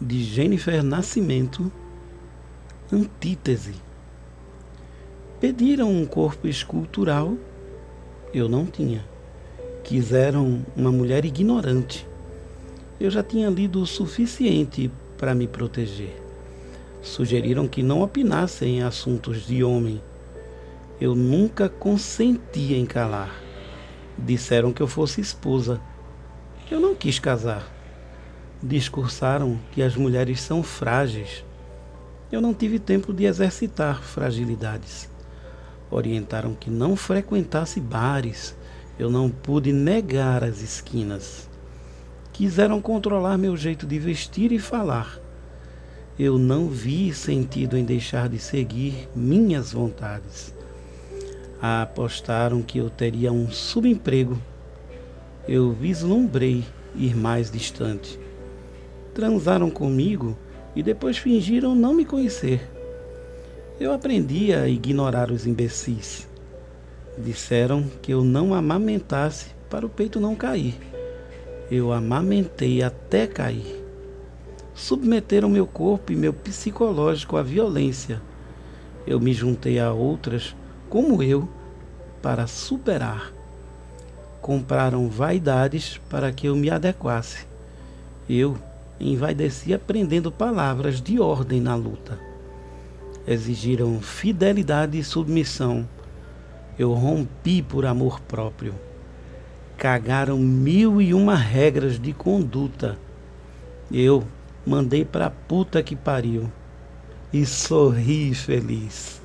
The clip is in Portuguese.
de Jennifer Nascimento, Antítese. Pediram um corpo escultural, eu não tinha. Quiseram uma mulher ignorante. Eu já tinha lido o suficiente para me proteger. Sugeriram que não opinasse em assuntos de homem. Eu nunca consenti em calar. Disseram que eu fosse esposa. Eu não quis casar. Discursaram que as mulheres são frágeis. Eu não tive tempo de exercitar fragilidades. Orientaram que não frequentasse bares. Eu não pude negar as esquinas. Quiseram controlar meu jeito de vestir e falar. Eu não vi sentido em deixar de seguir minhas vontades. Apostaram que eu teria um subemprego. Eu vislumbrei ir mais distante. Transaram comigo e depois fingiram não me conhecer. Eu aprendi a ignorar os imbecis. Disseram que eu não amamentasse para o peito não cair. Eu amamentei até cair. Submeteram meu corpo e meu psicológico à violência. Eu me juntei a outras como eu para superar. Compraram vaidades para que eu me adequasse. Eu envaideci aprendendo palavras de ordem na luta. Exigiram fidelidade e submissão. Eu rompi por amor próprio. Cagaram mil e uma regras de conduta. Eu mandei pra puta que pariu. E sorri feliz.